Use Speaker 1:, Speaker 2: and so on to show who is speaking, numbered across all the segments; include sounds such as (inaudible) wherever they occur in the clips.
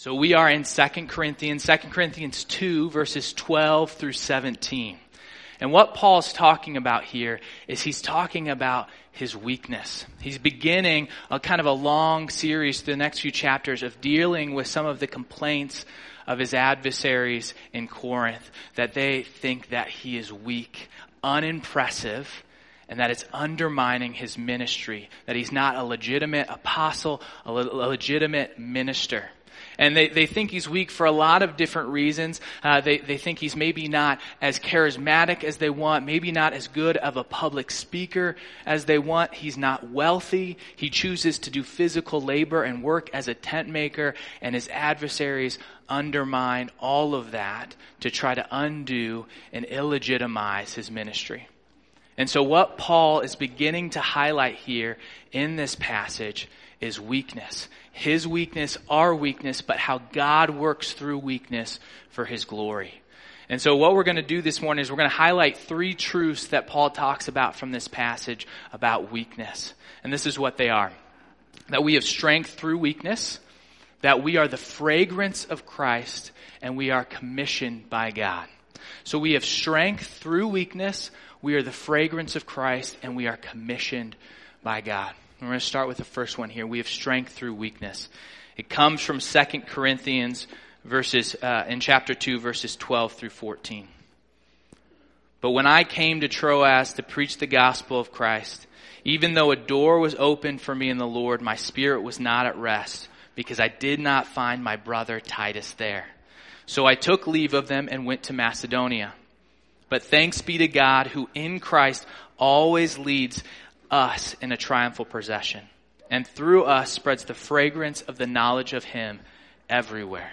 Speaker 1: So we are in 2 Corinthians, 2 Corinthians 2 verses 12 through 17. And what Paul's talking about here is he's talking about his weakness. He's beginning a kind of a long series, the next few chapters, of dealing with some of the complaints of his adversaries in Corinth, that they think that he is weak, unimpressive, and that it's undermining his ministry, that he's not a legitimate apostle, a, le- a legitimate minister. And they, they think he's weak for a lot of different reasons. Uh, they, they think he's maybe not as charismatic as they want, maybe not as good of a public speaker as they want. He's not wealthy. He chooses to do physical labor and work as a tent maker, and his adversaries undermine all of that to try to undo and illegitimize his ministry. And so, what Paul is beginning to highlight here in this passage is weakness. His weakness, our weakness, but how God works through weakness for His glory. And so, what we're going to do this morning is we're going to highlight three truths that Paul talks about from this passage about weakness. And this is what they are that we have strength through weakness, that we are the fragrance of Christ, and we are commissioned by God. So, we have strength through weakness, we are the fragrance of Christ, and we are commissioned by God. We're going to start with the first one here. We have strength through weakness. It comes from 2 Corinthians verses uh, in chapter 2 verses 12 through 14. But when I came to Troas to preach the gospel of Christ, even though a door was opened for me in the Lord, my spirit was not at rest because I did not find my brother Titus there. So I took leave of them and went to Macedonia. But thanks be to God who in Christ always leads us in a triumphal procession, and through us spreads the fragrance of the knowledge of Him everywhere.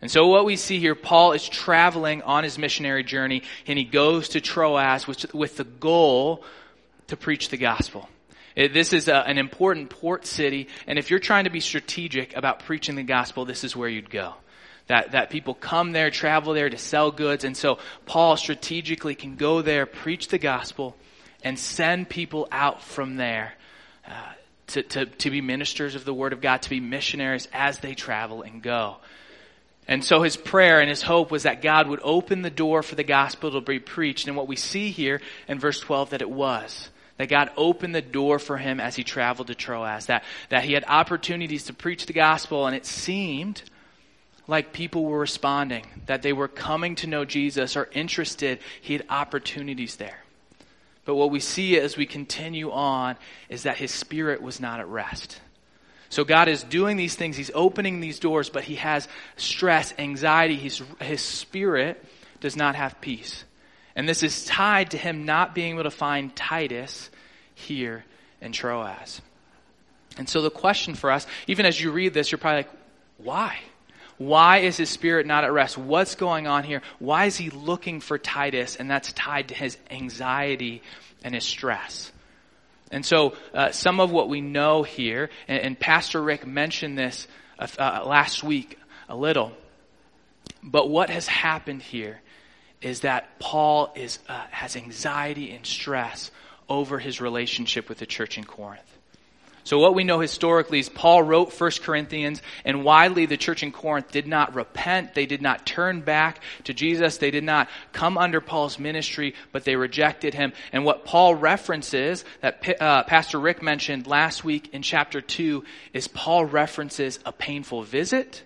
Speaker 1: And so what we see here, Paul is traveling on his missionary journey, and he goes to Troas with, with the goal to preach the gospel. It, this is a, an important port city, and if you're trying to be strategic about preaching the gospel, this is where you'd go. That, that people come there, travel there to sell goods, and so Paul strategically can go there, preach the gospel, and send people out from there uh, to, to, to be ministers of the Word of God, to be missionaries as they travel and go. And so his prayer and his hope was that God would open the door for the gospel to be preached. And what we see here in verse 12 that it was. That God opened the door for him as he traveled to Troas. That, that he had opportunities to preach the gospel and it seemed like people were responding. That they were coming to know Jesus or interested. He had opportunities there. But what we see as we continue on is that his spirit was not at rest. So God is doing these things. He's opening these doors, but he has stress, anxiety. His, his spirit does not have peace. And this is tied to him not being able to find Titus here in Troas. And so the question for us, even as you read this, you're probably like, why? Why is his spirit not at rest? What's going on here? Why is he looking for Titus? And that's tied to his anxiety and his stress. And so, uh, some of what we know here, and, and Pastor Rick mentioned this uh, uh, last week a little, but what has happened here is that Paul is, uh, has anxiety and stress over his relationship with the church in Corinth. So what we know historically is Paul wrote 1 Corinthians, and widely the church in Corinth did not repent. They did not turn back to Jesus. They did not come under Paul's ministry, but they rejected him. And what Paul references, that uh, Pastor Rick mentioned last week in chapter 2, is Paul references a painful visit,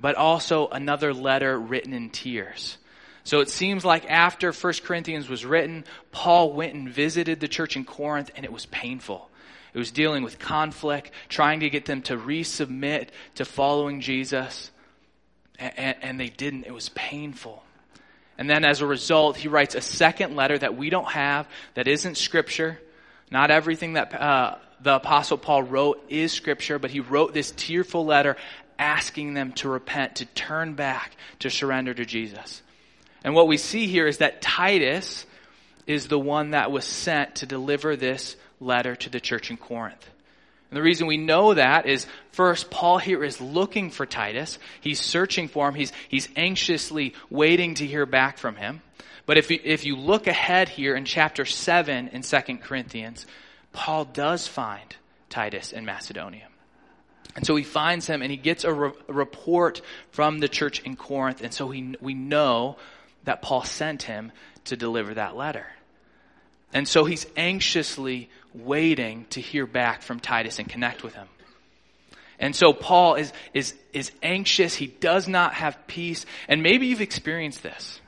Speaker 1: but also another letter written in tears. So it seems like after 1 Corinthians was written, Paul went and visited the church in Corinth, and it was painful. It was dealing with conflict, trying to get them to resubmit to following Jesus. And, and, they didn't. It was painful. And then as a result, he writes a second letter that we don't have, that isn't scripture. Not everything that uh, the apostle Paul wrote is scripture, but he wrote this tearful letter asking them to repent, to turn back, to surrender to Jesus. And what we see here is that Titus is the one that was sent to deliver this letter to the church in Corinth. And the reason we know that is first, Paul here is looking for Titus. He's searching for him. He's, he's anxiously waiting to hear back from him. But if you, if you look ahead here in chapter 7 in 2 Corinthians, Paul does find Titus in Macedonia. And so he finds him and he gets a, re- a report from the church in Corinth. And so he, we know that Paul sent him to deliver that letter. And so he's anxiously waiting to hear back from Titus and connect with him. And so Paul is, is, is anxious. He does not have peace. And maybe you've experienced this.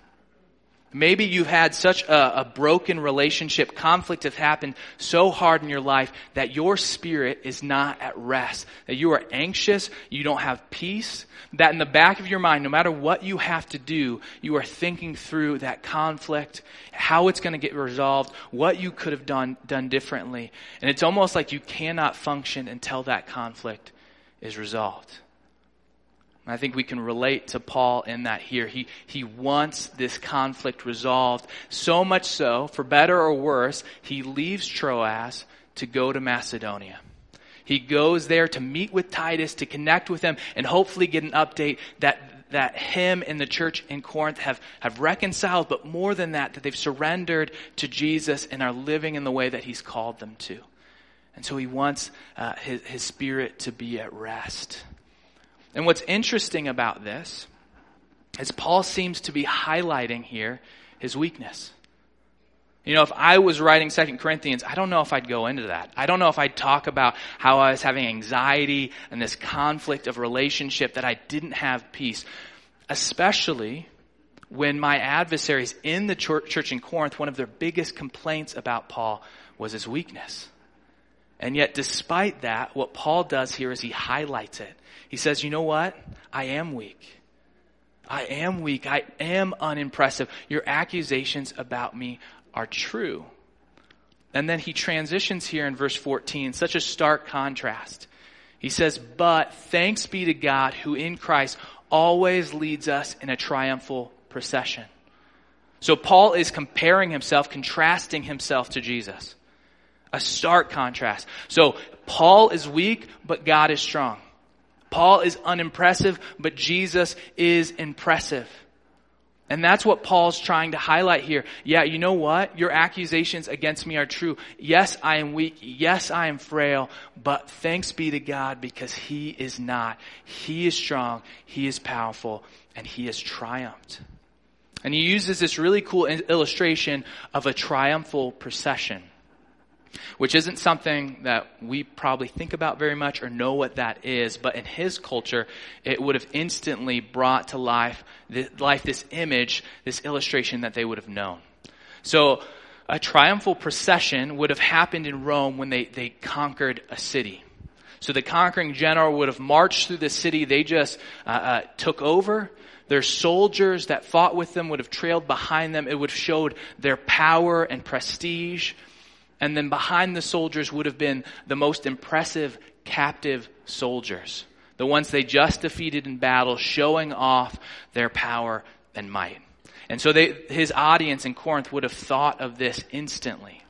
Speaker 1: Maybe you've had such a, a, broken relationship, conflict have happened so hard in your life that your spirit is not at rest, that you are anxious, you don't have peace, that in the back of your mind, no matter what you have to do, you are thinking through that conflict, how it's going to get resolved, what you could have done, done differently. And it's almost like you cannot function until that conflict is resolved. I think we can relate to Paul in that here. He, he wants this conflict resolved. So much so, for better or worse, he leaves Troas to go to Macedonia. He goes there to meet with Titus, to connect with him, and hopefully get an update that, that him and the church in Corinth have, have reconciled, but more than that, that they've surrendered to Jesus and are living in the way that he's called them to. And so he wants uh, his, his spirit to be at rest. And what's interesting about this is Paul seems to be highlighting here his weakness. You know, if I was writing Second Corinthians, I don't know if I'd go into that. I don't know if I'd talk about how I was having anxiety and this conflict of relationship that I didn't have peace. Especially when my adversaries in the church in Corinth, one of their biggest complaints about Paul was his weakness. And yet, despite that, what Paul does here is he highlights it. He says, You know what? I am weak. I am weak. I am unimpressive. Your accusations about me are true. And then he transitions here in verse 14, such a stark contrast. He says, But thanks be to God who in Christ always leads us in a triumphal procession. So Paul is comparing himself, contrasting himself to Jesus. A stark contrast. So Paul is weak, but God is strong. Paul is unimpressive, but Jesus is impressive. And that's what Paul's trying to highlight here. Yeah, you know what? Your accusations against me are true. Yes, I am weak. Yes, I am frail. But thanks be to God because He is not. He is strong. He is powerful. And He has triumphed. And he uses this really cool illustration of a triumphal procession which isn't something that we probably think about very much or know what that is, but in his culture, it would have instantly brought to life, life this image, this illustration that they would have known. So, a triumphal procession would have happened in Rome when they, they conquered a city. So the conquering general would have marched through the city they just uh, uh, took over. Their soldiers that fought with them would have trailed behind them. It would have showed their power and prestige. And then behind the soldiers would have been the most impressive captive soldiers, the ones they just defeated in battle, showing off their power and might. And so they, his audience in Corinth would have thought of this instantly.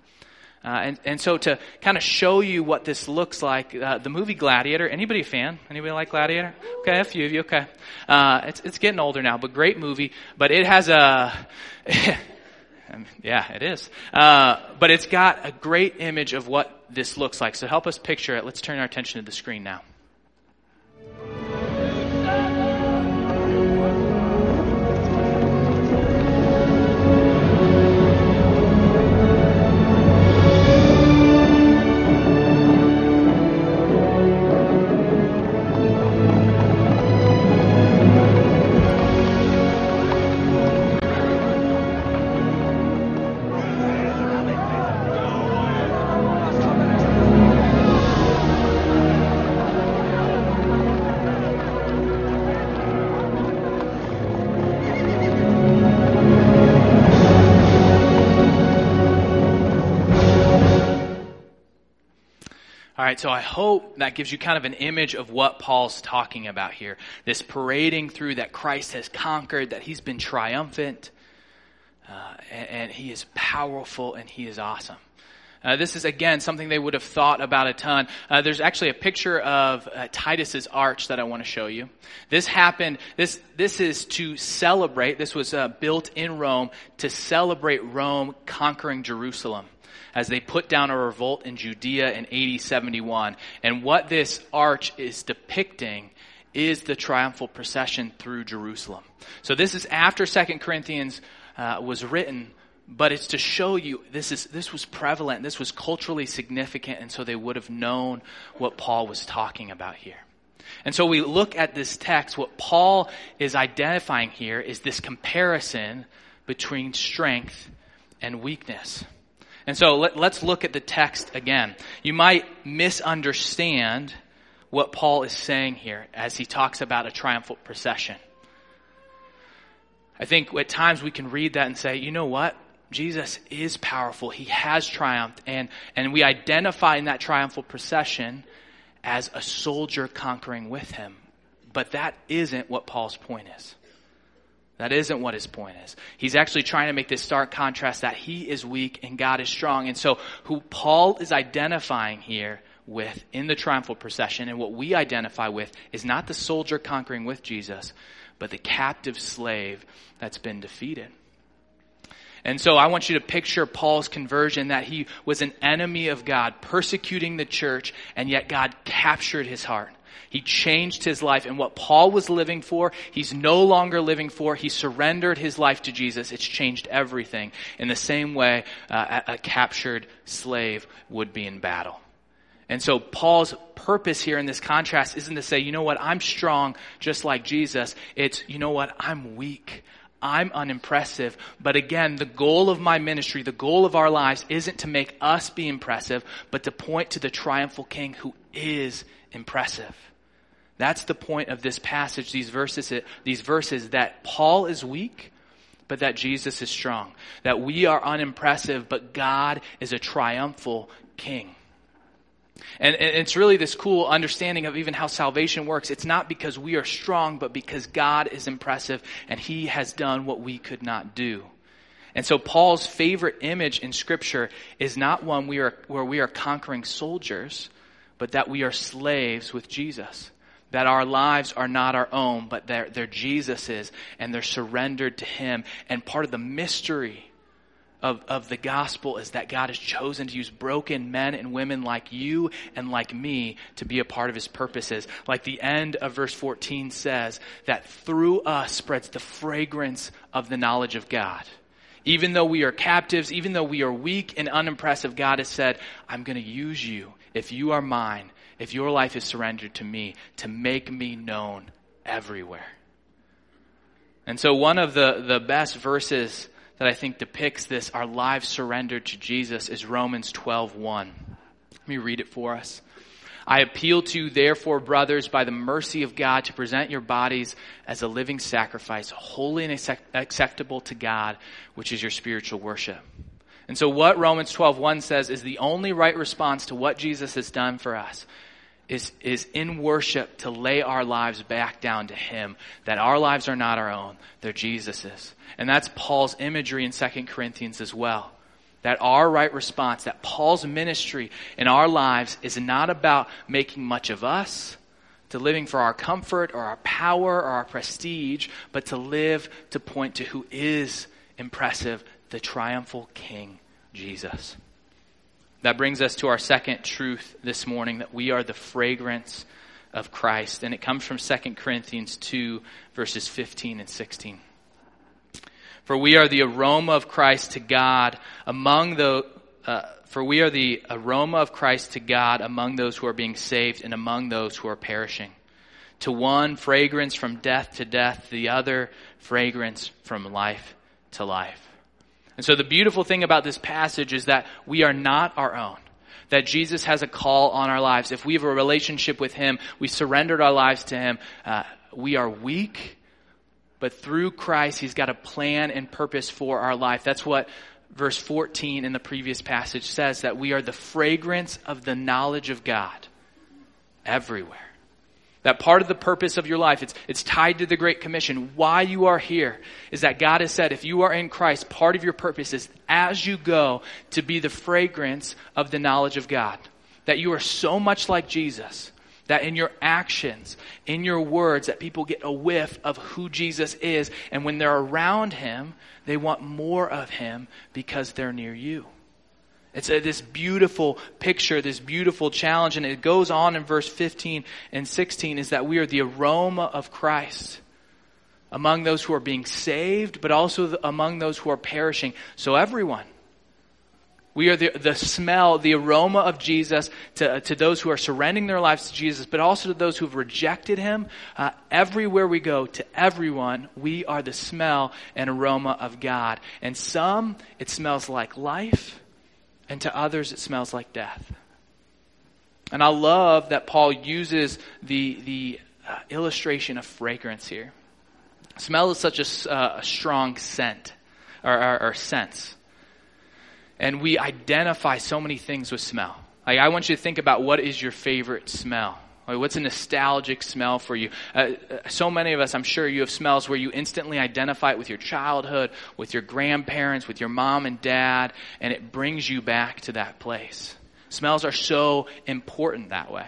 Speaker 1: Uh, and, and so to kind of show you what this looks like, uh, the movie Gladiator, anybody a fan? Anybody like Gladiator? Okay, a few of you, okay. Uh, it's, it's getting older now, but great movie. But it has a, (laughs) yeah, it is. Uh, but it's got a great image of what this looks like. So help us picture it. Let's turn our attention to the screen now. Right, so I hope that gives you kind of an image of what Paul's talking about here. This parading through that Christ has conquered, that he's been triumphant, uh, and, and, he is powerful and he is awesome. Uh, this is again something they would have thought about a ton. Uh, there's actually a picture of uh, Titus's arch that I want to show you. This happened. This this is to celebrate. This was uh, built in Rome to celebrate Rome conquering Jerusalem. As they put down a revolt in Judea in AD 71. And what this arch is depicting is the triumphal procession through Jerusalem. So this is after Second Corinthians uh, was written, but it's to show you this is this was prevalent, this was culturally significant, and so they would have known what Paul was talking about here. And so we look at this text, what Paul is identifying here is this comparison between strength and weakness. And so let, us look at the text again. You might misunderstand what Paul is saying here as he talks about a triumphal procession. I think at times we can read that and say, you know what? Jesus is powerful. He has triumphed. And, and we identify in that triumphal procession as a soldier conquering with him. But that isn't what Paul's point is. That isn't what his point is. He's actually trying to make this stark contrast that he is weak and God is strong. And so who Paul is identifying here with in the triumphal procession and what we identify with is not the soldier conquering with Jesus, but the captive slave that's been defeated. And so I want you to picture Paul's conversion that he was an enemy of God, persecuting the church, and yet God captured his heart. He changed his life. And what Paul was living for, he's no longer living for. He surrendered his life to Jesus. It's changed everything in the same way uh, a captured slave would be in battle. And so Paul's purpose here in this contrast isn't to say, you know what, I'm strong just like Jesus. It's, you know what, I'm weak. I'm unimpressive. But again, the goal of my ministry, the goal of our lives isn't to make us be impressive, but to point to the triumphal king who is impressive. That's the point of this passage, these verses, these verses that Paul is weak, but that Jesus is strong. That we are unimpressive, but God is a triumphal king. And, and, it's really this cool understanding of even how salvation works. It's not because we are strong, but because God is impressive and He has done what we could not do. And so Paul's favorite image in scripture is not one we are, where we are conquering soldiers, but that we are slaves with Jesus. That our lives are not our own, but they're, they're Jesus's and they're surrendered to Him. And part of the mystery of, of the gospel is that God has chosen to use broken men and women like you and like me to be a part of his purposes. Like the end of verse 14 says, that through us spreads the fragrance of the knowledge of God. Even though we are captives, even though we are weak and unimpressive, God has said, I'm going to use you if you are mine, if your life is surrendered to me, to make me known everywhere. And so one of the, the best verses that I think depicts this, our lives surrendered to Jesus, is Romans 12:1. Let me read it for us. I appeal to you, therefore, brothers, by the mercy of God, to present your bodies as a living sacrifice, holy and acceptable to God, which is your spiritual worship. And so what Romans 12:1 says is the only right response to what Jesus has done for us is, is in worship to lay our lives back down to Him. That our lives are not our own, they're Jesus's. And that's Paul's imagery in 2 Corinthians as well. That our right response, that Paul's ministry in our lives is not about making much of us, to living for our comfort or our power or our prestige, but to live to point to who is impressive, the triumphal King, Jesus. That brings us to our second truth this morning that we are the fragrance of Christ. And it comes from 2 Corinthians 2, verses 15 and 16. For we are the aroma of Christ to God among the, uh, for we are the aroma of Christ to God among those who are being saved and among those who are perishing. To one, fragrance from death to death, the other, fragrance from life to life. And so the beautiful thing about this passage is that we are not our own. That Jesus has a call on our lives. If we have a relationship with Him, we surrendered our lives to Him. Uh, we are weak, but through Christ, He's got a plan and purpose for our life. That's what verse 14 in the previous passage says, that we are the fragrance of the knowledge of God everywhere. That part of the purpose of your life, it's, it's tied to the Great Commission. Why you are here is that God has said, if you are in Christ, part of your purpose is as you go to be the fragrance of the knowledge of God. That you are so much like Jesus that in your actions, in your words, that people get a whiff of who Jesus is. And when they're around him, they want more of him because they're near you. It's a, this beautiful picture, this beautiful challenge, and it goes on in verse 15 and 16 is that we are the aroma of Christ among those who are being saved, but also among those who are perishing. So everyone. We are the, the smell, the aroma of Jesus to, to those who are surrendering their lives to Jesus, but also to those who have rejected him. Uh, everywhere we go, to everyone, we are the smell and aroma of God. And some, it smells like life, and to others, it smells like death. And I love that Paul uses the, the uh, illustration of fragrance here. Smell is such a, uh, a strong scent or, or, or sense. And we identify so many things with smell. Like, I want you to think about what is your favorite smell. What's a nostalgic smell for you? Uh, uh, so many of us, I'm sure you have smells where you instantly identify it with your childhood, with your grandparents, with your mom and dad, and it brings you back to that place. Smells are so important that way.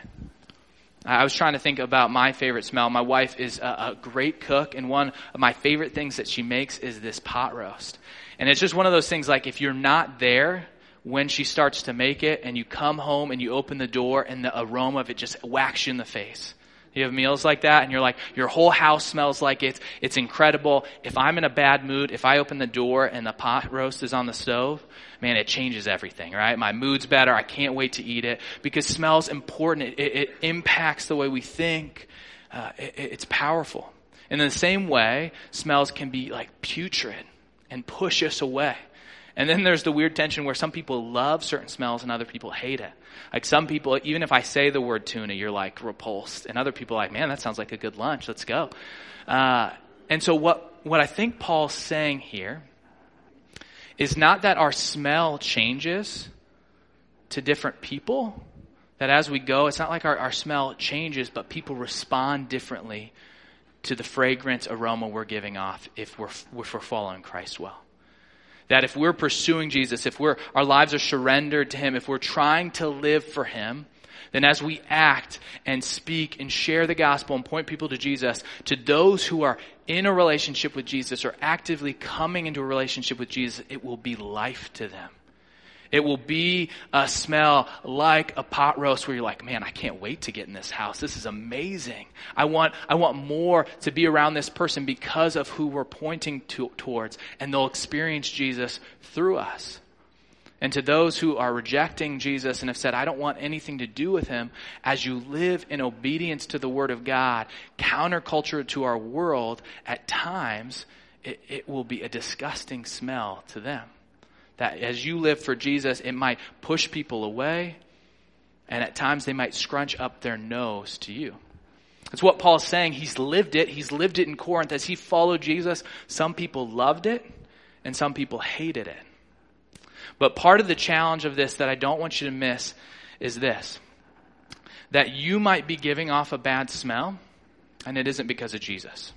Speaker 1: I was trying to think about my favorite smell. My wife is a, a, great cook, and one of my favorite things that she makes is this pot roast. And it's just one of those things like if you're not there when she starts to make it, and you come home and you open the door, and the aroma of it just whacks you in the face. You have meals like that, and you're like, your whole house smells like it. It's incredible. If I'm in a bad mood, if I open the door and the pot roast is on the stove, man, it changes everything, right? My mood's better. I can't wait to eat it because smell's important. It, it, it impacts the way we think. Uh, it, it's powerful. And in the same way, smells can be like putrid and push us away. And then there's the weird tension where some people love certain smells and other people hate it. Like some people, even if I say the word tuna, you're like repulsed. And other people are like, man, that sounds like a good lunch. Let's go. Uh, and so what, what I think Paul's saying here is not that our smell changes to different people, that as we go, it's not like our, our smell changes, but people respond differently to the fragrance aroma we're giving off if we're, if we're following Christ well. That if we're pursuing Jesus, if we're, our lives are surrendered to Him, if we're trying to live for Him, then as we act and speak and share the gospel and point people to Jesus, to those who are in a relationship with Jesus or actively coming into a relationship with Jesus, it will be life to them. It will be a smell like a pot roast where you're like, man, I can't wait to get in this house. This is amazing. I want, I want more to be around this person because of who we're pointing to, towards. And they'll experience Jesus through us. And to those who are rejecting Jesus and have said, I don't want anything to do with him, as you live in obedience to the Word of God, counterculture to our world, at times, it, it will be a disgusting smell to them. That as you live for Jesus, it might push people away, and at times they might scrunch up their nose to you. That's what Paul's saying. He's lived it. He's lived it in Corinth. As he followed Jesus, some people loved it, and some people hated it. But part of the challenge of this that I don't want you to miss is this that you might be giving off a bad smell, and it isn't because of Jesus.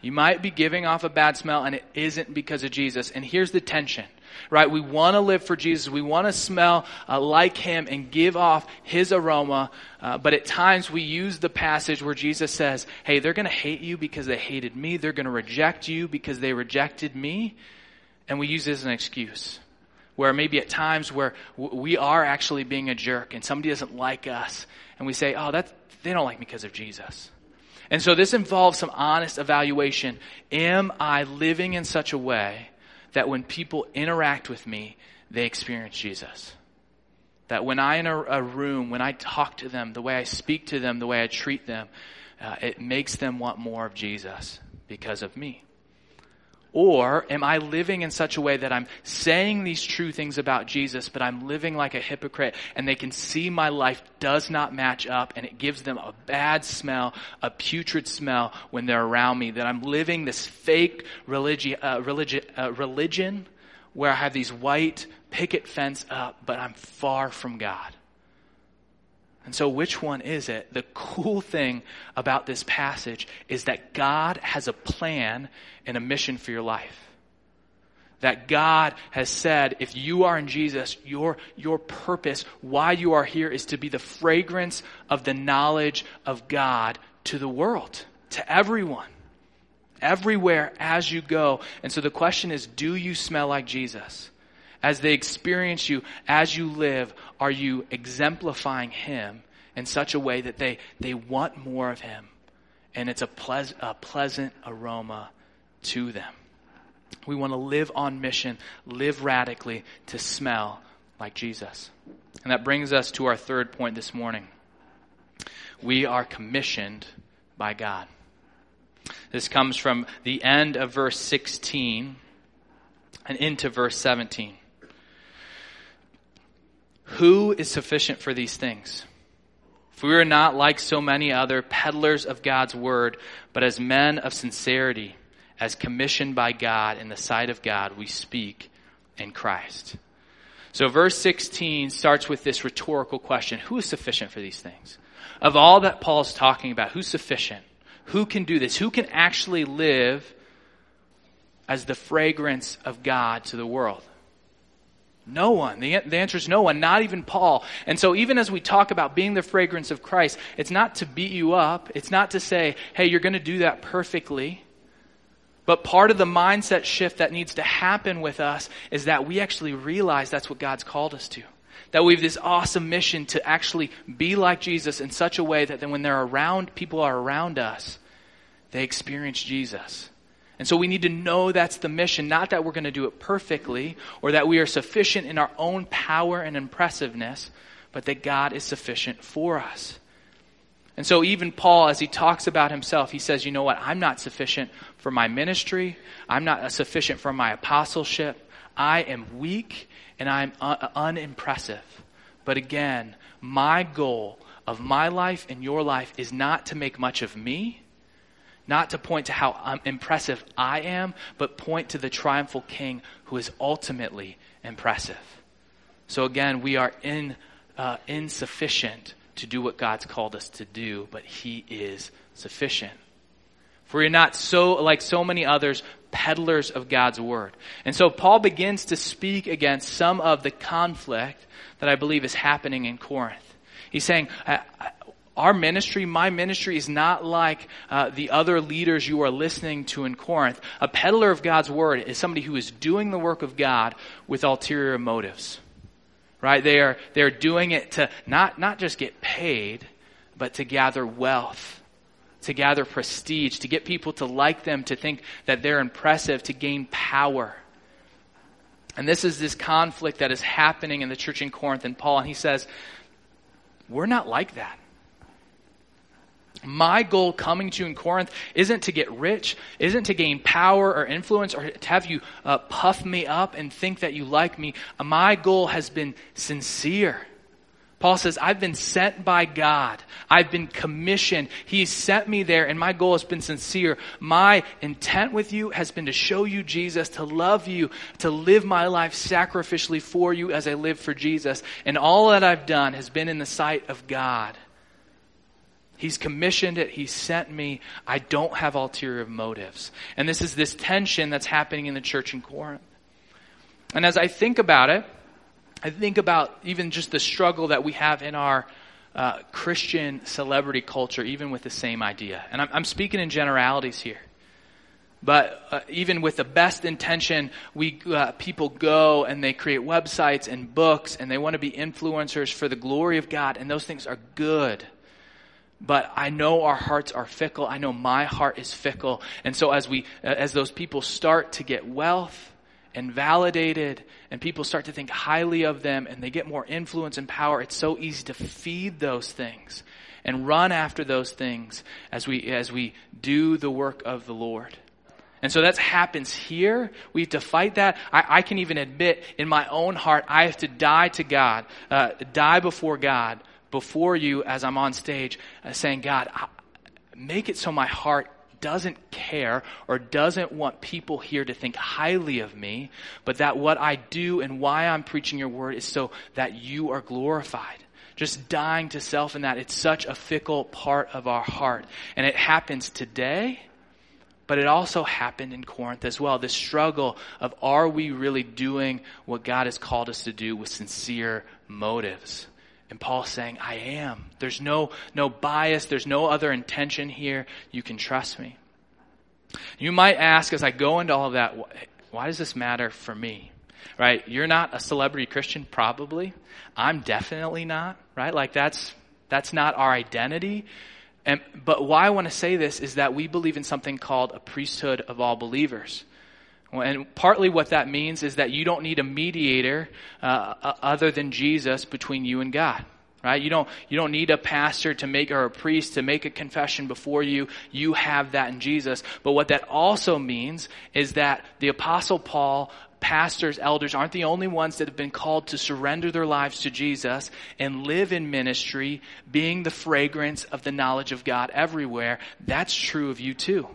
Speaker 1: You might be giving off a bad smell, and it isn't because of Jesus. And here's the tension, right? We want to live for Jesus. We want to smell uh, like Him and give off His aroma. Uh, but at times we use the passage where Jesus says, hey, they're going to hate you because they hated me. They're going to reject you because they rejected me. And we use this as an excuse where maybe at times where we are actually being a jerk and somebody doesn't like us and we say, oh, that's, they don't like me because of Jesus. And so this involves some honest evaluation. Am I living in such a way that when people interact with me, they experience Jesus? That when I in a, a room, when I talk to them, the way I speak to them, the way I treat them, uh, it makes them want more of Jesus because of me. Or am I living in such a way that I'm saying these true things about Jesus, but I'm living like a hypocrite and they can see my life does not match up and it gives them a bad smell, a putrid smell when they're around me, that I'm living this fake religi- uh, religi- uh, religion where I have these white picket fence up, but I'm far from God. And so, which one is it? The cool thing about this passage is that God has a plan and a mission for your life. That God has said, if you are in Jesus, your, your purpose, why you are here, is to be the fragrance of the knowledge of God to the world, to everyone, everywhere as you go. And so the question is do you smell like Jesus? As they experience you, as you live, are you exemplifying Him in such a way that they, they want more of Him? And it's a, pleas- a pleasant aroma to them. We want to live on mission, live radically to smell like Jesus. And that brings us to our third point this morning. We are commissioned by God. This comes from the end of verse 16 and into verse 17. Who is sufficient for these things? If we are not like so many other peddlers of God's word, but as men of sincerity, as commissioned by God in the sight of God, we speak in Christ. So verse 16 starts with this rhetorical question Who is sufficient for these things? Of all that Paul's talking about, who's sufficient? Who can do this? Who can actually live as the fragrance of God to the world? No one. The, the answer is no one, not even Paul. And so, even as we talk about being the fragrance of Christ, it's not to beat you up. It's not to say, hey, you're going to do that perfectly. But part of the mindset shift that needs to happen with us is that we actually realize that's what God's called us to. That we have this awesome mission to actually be like Jesus in such a way that then when they're around, people are around us, they experience Jesus. And so we need to know that's the mission, not that we're going to do it perfectly or that we are sufficient in our own power and impressiveness, but that God is sufficient for us. And so even Paul, as he talks about himself, he says, you know what? I'm not sufficient for my ministry. I'm not uh, sufficient for my apostleship. I am weak and I'm un- unimpressive. But again, my goal of my life and your life is not to make much of me, not to point to how um, impressive I am, but point to the triumphal king who is ultimately impressive. So again, we are in, uh, insufficient to do what God's called us to do, but He is sufficient. For we're not so, like so many others, peddlers of God's word. And so Paul begins to speak against some of the conflict that I believe is happening in Corinth. He's saying, our ministry, my ministry, is not like uh, the other leaders you are listening to in Corinth. A peddler of God's word is somebody who is doing the work of God with ulterior motives. Right? They are, they are doing it to not, not just get paid, but to gather wealth, to gather prestige, to get people to like them, to think that they're impressive, to gain power. And this is this conflict that is happening in the church in Corinth. And Paul, and he says, We're not like that. My goal coming to you in Corinth isn't to get rich, isn't to gain power or influence, or to have you uh, puff me up and think that you like me. My goal has been sincere. Paul says, I've been sent by God. I've been commissioned. He sent me there, and my goal has been sincere. My intent with you has been to show you Jesus, to love you, to live my life sacrificially for you as I live for Jesus. And all that I've done has been in the sight of God. He's commissioned it. He sent me. I don't have ulterior motives. And this is this tension that's happening in the church in Corinth. And as I think about it, I think about even just the struggle that we have in our uh, Christian celebrity culture, even with the same idea. And I'm, I'm speaking in generalities here. But uh, even with the best intention, we uh, people go and they create websites and books, and they want to be influencers for the glory of God, and those things are good but I know our hearts are fickle. I know my heart is fickle. And so as we, as those people start to get wealth and validated and people start to think highly of them and they get more influence and power, it's so easy to feed those things and run after those things as we, as we do the work of the Lord. And so that happens here. We have to fight that. I, I, can even admit in my own heart, I have to die to God, uh, die before God before you as I'm on stage uh, saying, God, make it so my heart doesn't care or doesn't want people here to think highly of me, but that what I do and why I'm preaching your word is so that you are glorified. Just dying to self in that. It's such a fickle part of our heart. And it happens today, but it also happened in Corinth as well. This struggle of are we really doing what God has called us to do with sincere motives? And Paul's saying, I am. There's no, no bias. There's no other intention here. You can trust me. You might ask as I go into all of that, why does this matter for me? right? You're not a celebrity Christian, probably. I'm definitely not, right? Like that's, that's not our identity. And, but why I want to say this is that we believe in something called a priesthood of all believers. And partly what that means is that you don't need a mediator uh, other than Jesus between you and God. Right? You don't, you don't need a pastor to make, or a priest to make a confession before you. You have that in Jesus. But what that also means is that the apostle Paul pastors, elders aren't the only ones that have been called to surrender their lives to Jesus and live in ministry, being the fragrance of the knowledge of God everywhere. That's true of you too.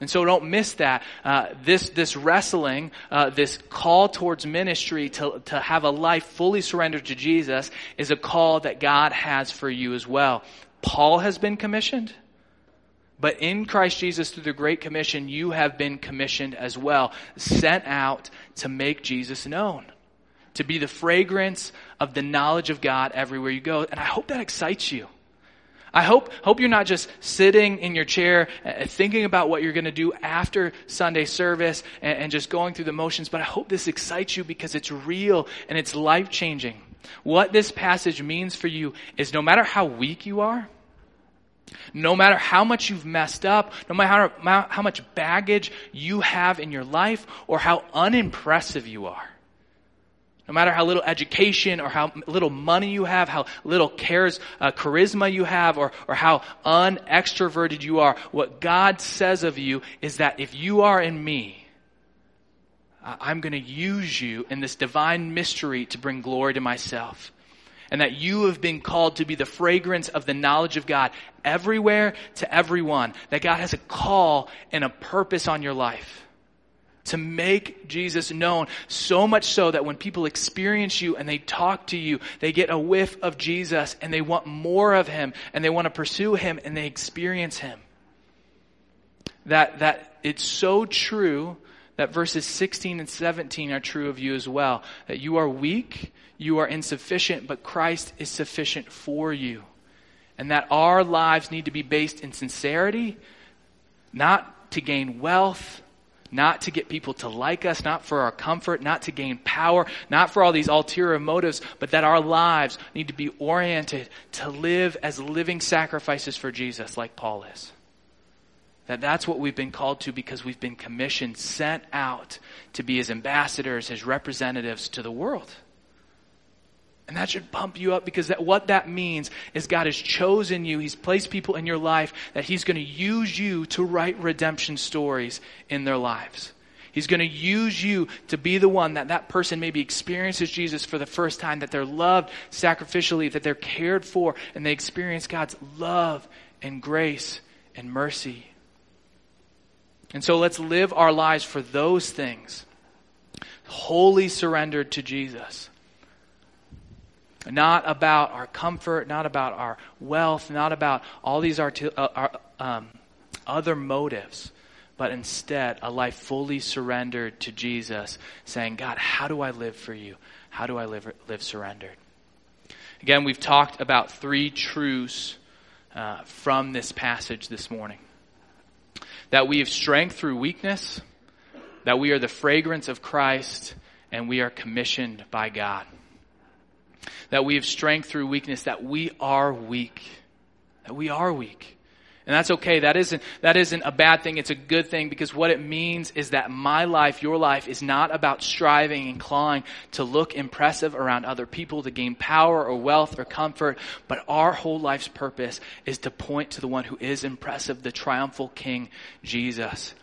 Speaker 1: And so don't miss that. Uh, this, this wrestling, uh, this call towards ministry to, to have a life fully surrendered to Jesus is a call that God has for you as well. Paul has been commissioned. But in Christ Jesus, through the Great Commission, you have been commissioned as well, sent out to make Jesus known, to be the fragrance of the knowledge of God everywhere you go. And I hope that excites you. I hope, hope you're not just sitting in your chair uh, thinking about what you're going to do after Sunday service and, and just going through the motions, but I hope this excites you because it's real and it's life changing. What this passage means for you is no matter how weak you are, no matter how much you've messed up, no matter how, how much baggage you have in your life, or how unimpressive you are, no matter how little education or how little money you have, how little cares, uh, charisma you have, or, or how unextroverted you are, what God says of you is that if you are in me, I'm going to use you in this divine mystery to bring glory to myself. And that you have been called to be the fragrance of the knowledge of God everywhere to everyone. That God has a call and a purpose on your life to make Jesus known. So much so that when people experience you and they talk to you, they get a whiff of Jesus and they want more of him and they want to pursue him and they experience him. That, that it's so true that verses 16 and 17 are true of you as well. That you are weak, you are insufficient, but Christ is sufficient for you. And that our lives need to be based in sincerity, not to gain wealth, not to get people to like us, not for our comfort, not to gain power, not for all these ulterior motives, but that our lives need to be oriented to live as living sacrifices for Jesus, like Paul is. That that's what we've been called to because we've been commissioned, sent out to be his ambassadors, his representatives to the world. And that should pump you up because that, what that means is God has chosen you. He's placed people in your life that He's going to use you to write redemption stories in their lives. He's going to use you to be the one that that person maybe experiences Jesus for the first time, that they're loved sacrificially, that they're cared for, and they experience God's love and grace and mercy. And so let's live our lives for those things, wholly surrendered to Jesus not about our comfort, not about our wealth, not about all these arti- uh, uh, um, other motives, but instead a life fully surrendered to Jesus, saying, God, how do I live for you? How do I live, live surrendered? Again, we've talked about three truths uh, from this passage this morning that we have strength through weakness, that we are the fragrance of Christ, and we are commissioned by God that we have strength through weakness, that we are weak. That we are weak. And that's okay. That isn't, that isn't a bad thing. It's a good thing because what it means is that my life, your life, is not about striving and clawing to look impressive around other people, to gain power or wealth or comfort, but our whole life's purpose is to point to the one who is impressive, the triumphal King, Jesus.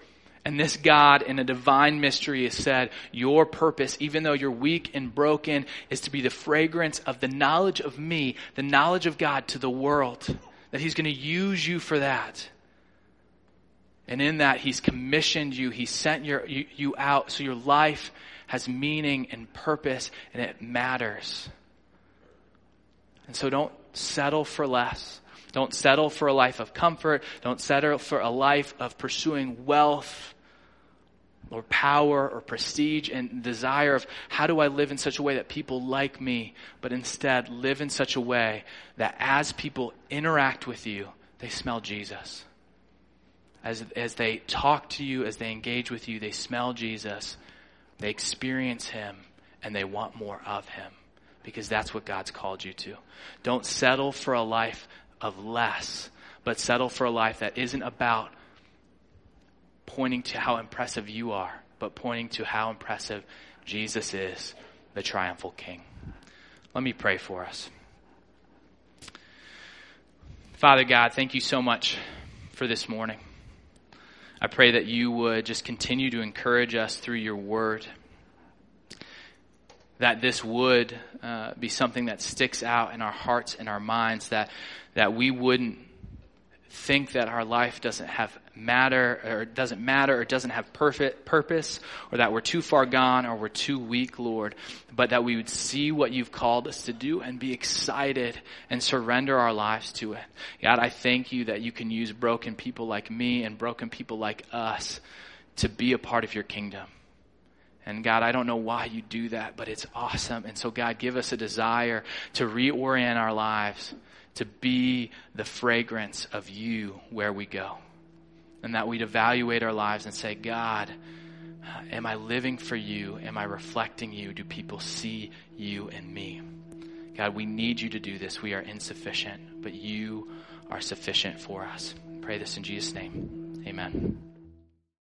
Speaker 1: And this God in a divine mystery has said, your purpose, even though you're weak and broken, is to be the fragrance of the knowledge of me, the knowledge of God to the world. That He's going to use you for that. And in that, He's commissioned you. He sent your, you, you out so your life has meaning and purpose and it matters. And so don't settle for less. Don't settle for a life of comfort. Don't settle for a life of pursuing wealth or power or prestige and desire of how do I live in such a way that people like me, but instead live in such a way that as people interact with you, they smell Jesus. As, as they talk to you, as they engage with you, they smell Jesus They experience Him and they want more of Him because that's what God's called you to. Don't settle for a life of less, but settle for a life that isn't about pointing to how impressive you are, but pointing to how impressive Jesus is, the triumphal King. Let me pray for us. Father God, thank you so much for this morning. I pray that you would just continue to encourage us through your word. That this would uh, be something that sticks out in our hearts and our minds, that, that we wouldn't think that our life doesn't have matter or doesn't matter or doesn't have perfect purpose or that we're too far gone or we're too weak, Lord, but that we would see what you've called us to do and be excited and surrender our lives to it. God, I thank you that you can use broken people like me and broken people like us to be a part of your kingdom. And God, I don't know why you do that, but it's awesome. And so God, give us a desire to reorient our lives to be the fragrance of you where we go and that we'd evaluate our lives and say, God, am I living for you? Am I reflecting you? Do people see you in me? God, we need you to do this. We are insufficient, but you are sufficient for us. Pray this in Jesus' name. Amen.